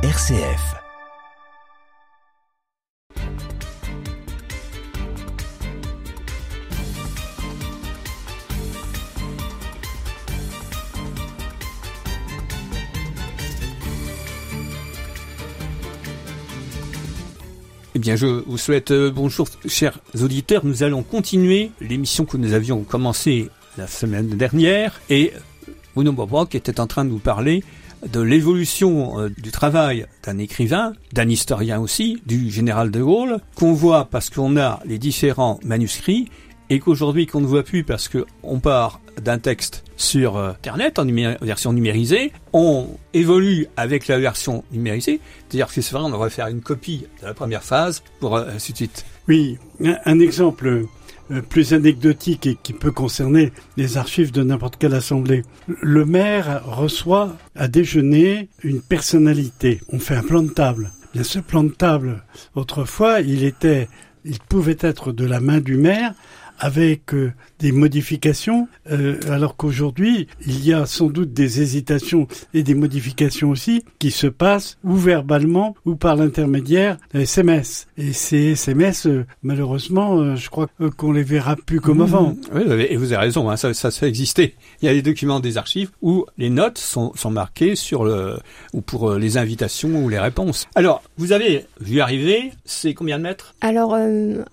RCF. Eh bien, je vous souhaite euh, bonjour, chers auditeurs. Nous allons continuer l'émission que nous avions commencée la semaine dernière et Bruno Bobrock était en train de nous parler de l'évolution euh, du travail d'un écrivain, d'un historien aussi, du général de Gaulle, qu'on voit parce qu'on a les différents manuscrits et qu'aujourd'hui qu'on ne voit plus parce qu'on part d'un texte sur euh, Internet en version numérisée, on évolue avec la version numérisée, c'est-à-dire que c'est vrai, on devrait faire une copie de la première phase pour euh, ainsi de suite. Oui, un exemple euh, plus anecdotique et qui peut concerner les archives de n'importe quelle assemblée. Le maire reçoit à déjeuner une personnalité. On fait un plan de table. Bien, ce plan de table, autrefois, il était, il pouvait être de la main du maire, avec euh, des modifications, euh, alors qu'aujourd'hui, il y a sans doute des hésitations et des modifications aussi qui se passent ou verbalement ou par l'intermédiaire SMS. Et ces SMS, euh, malheureusement, je crois qu'on les verra plus comme mmh. avant. Oui, et vous avez raison, hein, ça, ça, ça existait. Il y a des documents des archives où les notes sont, sont marquées sur le ou pour les invitations ou les réponses. Alors, vous avez vu arriver, c'est combien de mètres? Alors,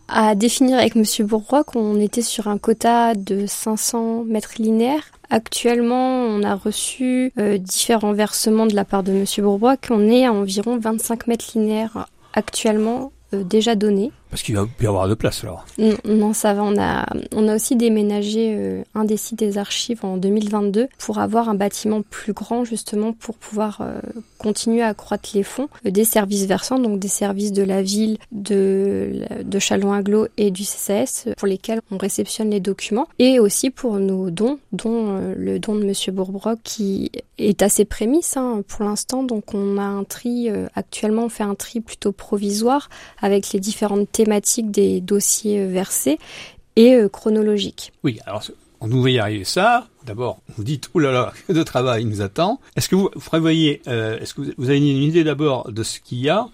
à définir avec Monsieur Bourrois, qu'on on était sur un quota de 500 mètres linéaires. Actuellement, on a reçu euh, différents versements de la part de Monsieur Bourbois qu'on est à environ 25 mètres linéaires actuellement euh, déjà donnés. Parce qu'il va y avoir de place alors. Non, ça va. On a, on a aussi déménagé euh, un des sites des archives en 2022 pour avoir un bâtiment plus grand justement pour pouvoir euh, continuer à accroître les fonds euh, des services versants, donc des services de la ville, de, de Chalon-Aglo et du CCS pour lesquels on réceptionne les documents et aussi pour nos dons, dont le don de Monsieur Bourbrock qui est assez prémisse hein, pour l'instant. Donc on a un tri, actuellement on fait un tri plutôt provisoire avec les différentes thématique des dossiers euh, versés et euh, chronologique. Oui, alors on nous y arriver ça. D'abord, vous dites, oh là là, que de travail nous attend. Est-ce que vous prévoyez, euh, est-ce que vous avez une idée d'abord de ce qu'il y a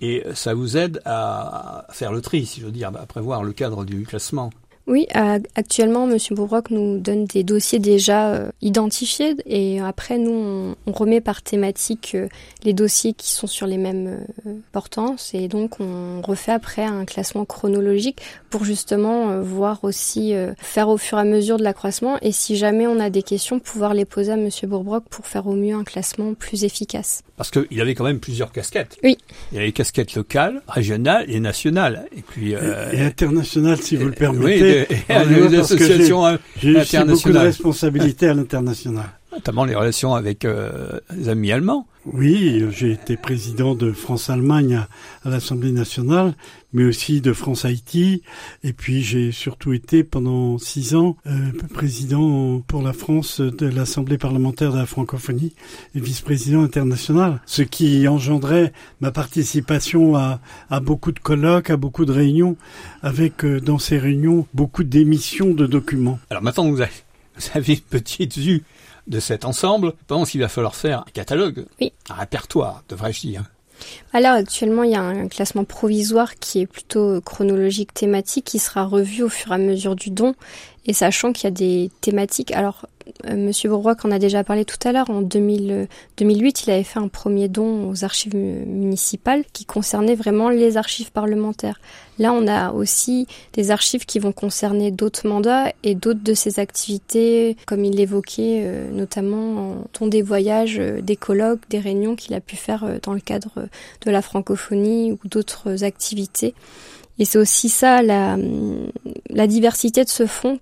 et ça vous aide à faire le tri, si je veux dire, à prévoir le cadre du classement? Oui, actuellement, Monsieur Bourroc nous donne des dossiers déjà euh, identifiés et après, nous, on, remet par thématique euh, les dossiers qui sont sur les mêmes euh, portances et donc on refait après un classement chronologique pour justement voir aussi faire au fur et à mesure de l'accroissement et si jamais on a des questions, pouvoir les poser à Monsieur Bourbrock pour faire au mieux un classement plus efficace. Parce qu'il avait quand même plusieurs casquettes. Oui. Il y avait les casquettes locales, régionales et nationales. Et puis et, internationales, si vous le permettez associations internationales. J'ai beaucoup de responsabilités à l'international. Notamment les relations avec euh, les amis allemands. Oui, j'ai été président de France-Allemagne à, l'Assemblée nationale, mais aussi de France-Haïti. Et puis j'ai surtout été pendant six ans euh, président pour la France de l'Assemblée parlementaire de la francophonie et vice-président international. Ce qui engendrait ma participation à, à, beaucoup de colloques, à beaucoup de réunions, avec euh, dans ces réunions beaucoup d'émissions de documents. Alors maintenant vous avez, vous avez une petite vue de cet ensemble, je pense qu'il va falloir faire un catalogue, un répertoire, devrais-je dire. Alors actuellement, il y a un classement provisoire qui est plutôt chronologique thématique qui sera revu au fur et à mesure du don et sachant qu'il y a des thématiques. Alors euh, Monsieur Bourrois, qu'on a déjà parlé tout à l'heure, en 2000, 2008, il avait fait un premier don aux archives municipales qui concernait vraiment les archives parlementaires. Là, on a aussi des archives qui vont concerner d'autres mandats et d'autres de ses activités, comme il l'évoquait, euh, notamment en des voyages, euh, des colloques, des réunions qu'il a pu faire dans le cadre de la francophonie ou d'autres activités. Et c'est aussi ça, la, la diversité de ce fonds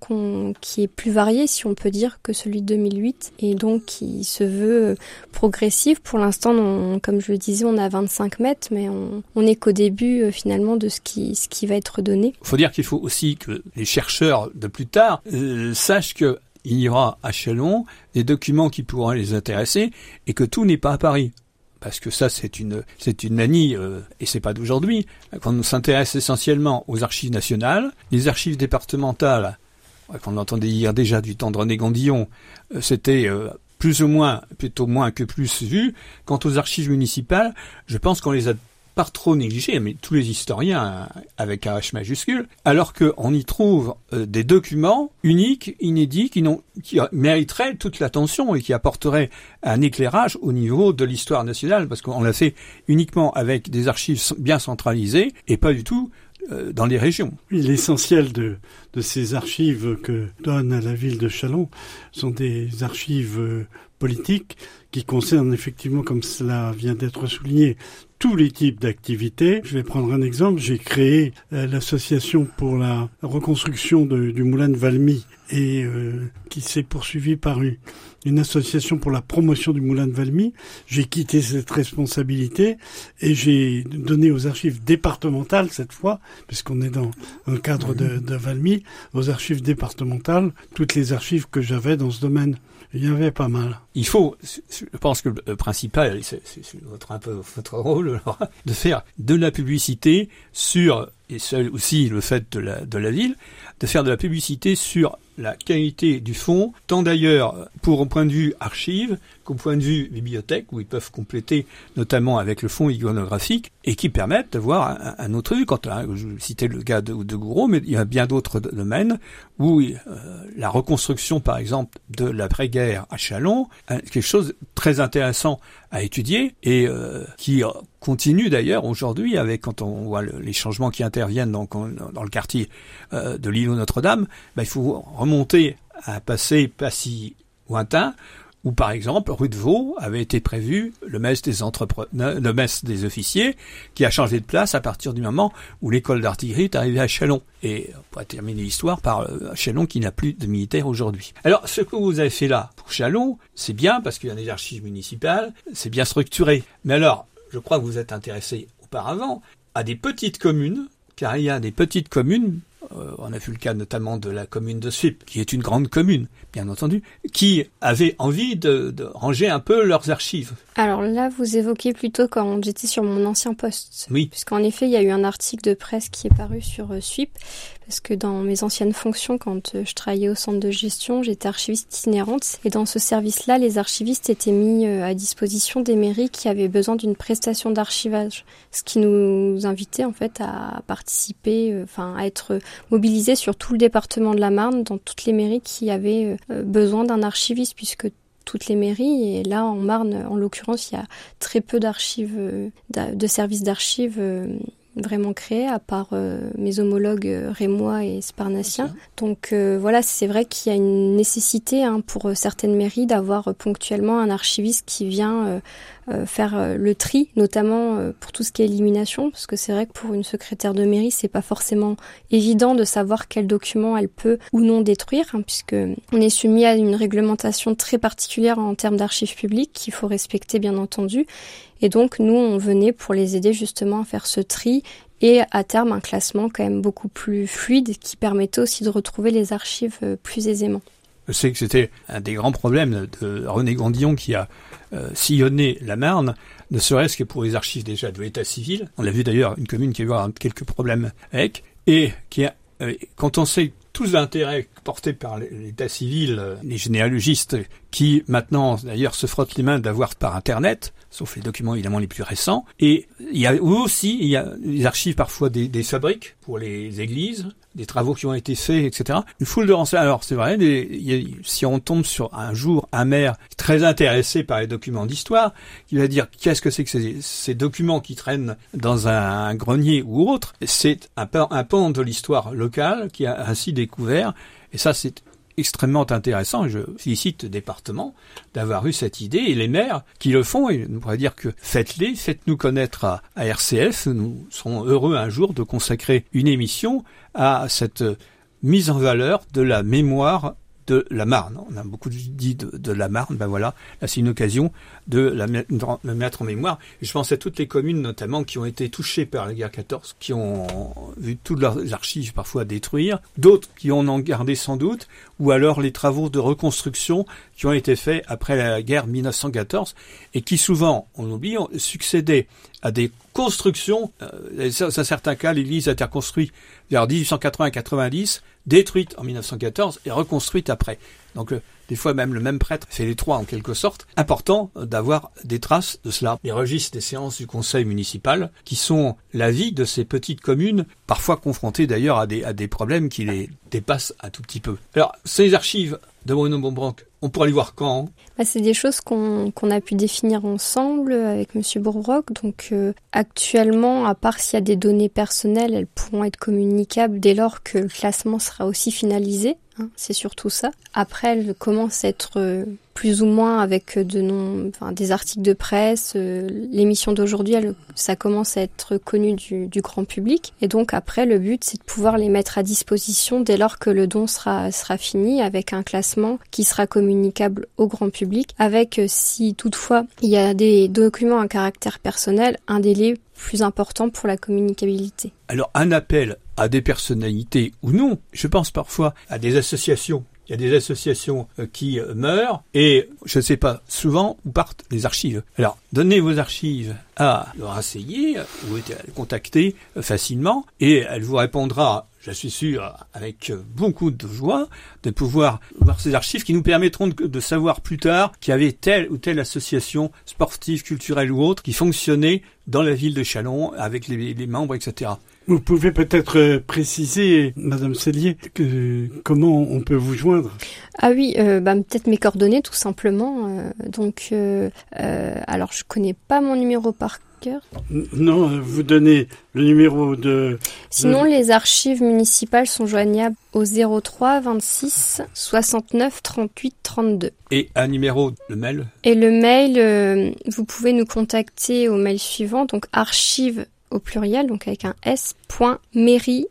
qui est plus varié, si on peut dire, que celui de 2008, et donc qui se veut progressif. Pour l'instant, comme je le disais, on a 25 mètres, mais on, on est qu'au début, euh, finalement, de ce qui, ce qui va être donné. Il faut dire qu'il faut aussi que les chercheurs de plus tard euh, sachent que il y aura à Chalon des documents qui pourront les intéresser et que tout n'est pas à Paris parce que ça c'est une c'est une manie euh, et c'est pas d'aujourd'hui. Quand on s'intéresse essentiellement aux archives nationales, les archives départementales, qu'on entendait hier déjà du temps de René Gandillon, euh, c'était euh, plus ou moins, plutôt moins que plus vu. Quant aux archives municipales, je pense qu'on les a pas trop négligées, mais tous les historiens avec un H majuscule, alors qu'on y trouve euh, des documents uniques, inédits, qui, mériteraient toute l'attention et qui apporteraient un éclairage au niveau de l'histoire nationale, parce qu'on l'a fait uniquement avec des archives bien centralisées et pas du tout euh, dans les régions. L'essentiel de, de ces archives que donne la ville de Chalon sont des archives euh, politiques qui concernent effectivement, comme cela vient d'être souligné, tous les types d'activités. Je vais prendre un exemple. J'ai créé euh, l'association pour la reconstruction du moulin de Valmy et euh, qui s'est poursuivi par une, association pour la promotion du moulin de Valmy. J'ai quitté cette responsabilité et j'ai donné aux archives départementales cette fois, puisqu'on est dans un cadre de, de Valmy, aux archives départementales, toutes les archives que j'avais dans ce domaine. Il y avait pas mal. Il faut, je pense que le principal, c'est votre un peu votre rôle, de faire de la publicité sur et seul aussi le fait de la de la ville, de faire de la publicité sur la qualité du fond, tant d'ailleurs pour un point de vue archive qu'au point de vue bibliothèque, où ils peuvent compléter notamment avec le fond iconographique, et qui permettent d'avoir un, un, autre vue. Quand hein, je citais le cas de, de Gouraud, mais il y a bien d'autres domaines où euh, la reconstruction, par exemple, de l'après-guerre à Chalon, quelque chose de très intéressant à étudier et euh, qui continue d'ailleurs aujourd'hui avec quand on voit les changements qui interviennent dans, dans le quartier euh, de l'îlot Notre-Dame, bah, il faut remonter à un passé pas si lointain où par exemple, rue de Vaux avait été prévu le mess des entrepreneurs, le mess des officiers, qui a changé de place à partir du moment où l'école d'artillerie est arrivée à Chalon. Et on pourrait terminer l'histoire par euh, Chalon qui n'a plus de militaires aujourd'hui. Alors, ce que vous avez fait là pour Chalon, c'est bien parce qu'il y a des archives municipales, c'est bien structuré. Mais alors, je crois que vous êtes intéressé auparavant à des petites communes, il y a des petites communes on a vu le cas notamment de la commune de Suip, qui est une grande commune, bien entendu, qui avait envie de, ranger un peu leurs archives. Alors là, vous évoquez plutôt quand j'étais sur mon ancien poste. Oui. Puisqu'en effet, il y a eu un article de presse qui est paru sur euh, Suip, parce que dans mes anciennes fonctions, quand euh, je travaillais au centre de gestion, j'étais archiviste itinérante, et dans ce service-là, les archivistes étaient mis à disposition des mairies qui avaient besoin d'une prestation d'archivage, ce qui nous invitait en fait à participer, enfin à être mobilisé sur tout le département de la Marne, dans toutes les mairies qui avaient euh, besoin d'un archiviste, puisque toutes les mairies, et là en Marne, en l'occurrence, il y a très peu d'archives, euh, de services d'archives euh, vraiment créés, à part mes homologues rémois et sparnassiens. Donc voilà, c'est vrai qu'il y a une nécessité hein, pour certaines mairies d'avoir ponctuellement un archiviste qui vient euh, faire euh, le tri, notamment euh, pour tout ce qui est élimination, parce que c'est vrai que pour une secrétaire de mairie, c'est pas forcément évident de savoir quel document elle peut ou non détruire, hein, puisque on est soumis à une réglementation très particulière en termes d'archives publiques qu'il faut respecter bien entendu. Et donc nous, on venait pour les aider justement à faire ce tri et à terme un classement quand même beaucoup plus fluide qui permettait aussi de retrouver les archives plus aisément. Je sais que c'était un des grands problèmes de René Gondillon qui a euh, sillonner la Marne, ne serait-ce que pour les archives déjà de l'état civil. On l'a vu d'ailleurs, une commune qui a eu quelques problèmes avec, et qui a, euh, quand on sait tous l'intérêt porté par l'état civil, euh, les généalogistes qui maintenant d'ailleurs se frottent les mains d'avoir par Internet, sauf les documents évidemment les plus récents. Et il y a aussi il y a les archives parfois des, des fabriques pour les églises, des travaux qui ont été faits, etc. Une foule de renseignements. Alors c'est vrai, si on tombe sur un jour un maire très intéressé par les documents d'histoire, qui va dire qu'est-ce que c'est que ces, ces, documents qui traînent dans un, grenier ou autre, c'est un, un pan de l'histoire locale qui a ainsi découvert. Et ça, c'est extrêmement intéressant. Je félicite le département d'avoir eu cette idée et les maires qui le font. Et on pourrait dire que faites-les, faites-nous connaître à, RCF. Nous serons heureux un jour de consacrer une émission à cette mise en valeur de la mémoire de la Marne. On a beaucoup dit de, la Marne, ben voilà, là c'est une occasion de la mettre en mémoire. je pense à toutes les communes notamment qui ont été touchées par la guerre 14, qui ont vu toutes leurs archives parfois détruire, d'autres qui en ont gardé sans doute, ou alors les travaux de reconstruction qui ont été faits après la guerre 1914 et qui souvent, on oublie, succédaient à des constructions. Euh, dans certains cas, l'église a été reconstruite vers 1880-90, détruite en 1914 et reconstruite après. Donc euh, des fois même le même prêtre fait les trois en quelque sorte. Important d'avoir des traces de cela. Les registres des séances du conseil municipal, qui sont la vie de ces petites communes, parfois confrontées d'ailleurs à des, à des problèmes qui les dépassent un tout petit peu. Alors, ces archives de Bruno Bonbranc, on pourra les voir quand bah, C'est des choses qu'on a pu définir ensemble avec Monsieur Bourroc. Donc euh, actuellement, à part s'il y a des données personnelles, elles pourront être communicables dès lors que le classement sera aussi finalisé. Hein, c'est surtout ça. Après, elle commence à être euh, plus ou moins avec enfin, des articles de presse. Euh, l'émission d'aujourd'hui, ça commence à être connu du, grand public. Et donc après, le but, c'est de pouvoir les mettre à disposition dès lors que le don sera, sera fini, avec un classement qui sera communicable au grand public, avec euh, si toutefois il y a des documents à caractère personnel, un délai plus important pour la communicabilité. Alors un appel à des personnalités ou non. Je pense parfois à des associations. Il y a des associations euh, qui euh, meurent et je ne sais pas souvent où partent les archives. Alors donnez vos archives à le renseigner ou contacter euh, facilement et elle vous répondra je suis sûr, avec beaucoup de joie, de pouvoir voir ces archives qui nous permettront de, savoir plus tard qu'il y avait telle ou telle association sportive, culturelle ou autre qui fonctionnait dans la ville de Chalon avec les membres, etc. Vous pouvez peut-être euh, préciser, Madame Cellier, que, comment on peut vous joindre? Ah oui, euh, bah, peut-être mes coordonnées tout simplement. Euh, donc, euh, alors je connais pas mon numéro par cœur. Non, vous donnez le numéro de. Sinon, les archives municipales sont joignables au 03 26 69 38 32. Et un numéro, le mail? Et le mail, vous pouvez nous contacter au mail suivant, donc archives au pluriel, donc avec un s, point, mairie,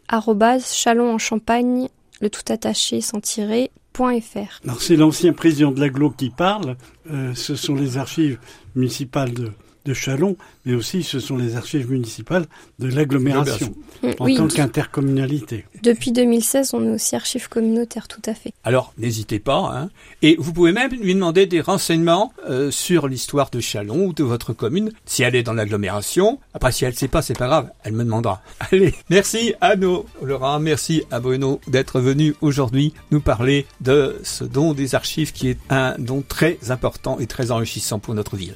chalon en champagne, le tout attaché sans tirer, .fr. Alors c'est l'ancien président de l'aglo qui parle, euh, ce sont les archives municipales de, de Chalon, mais aussi ce sont les archives municipales de l'agglomération en tant qu'intercommunalité. Depuis 2016, on est aussi archives communautaires, tout à fait. Alors, n'hésitez pas. Hein. Et vous pouvez même lui demander des renseignements euh, sur l'histoire de Chalon ou de votre commune, si elle est dans l'agglomération. Après, si elle ne sait pas, c'est pas grave, elle me demandera. Allez, merci à nous, Laurent, merci à Bruno d'être venu aujourd'hui nous parler de ce don des archives qui est un don très important et très enrichissant pour notre ville.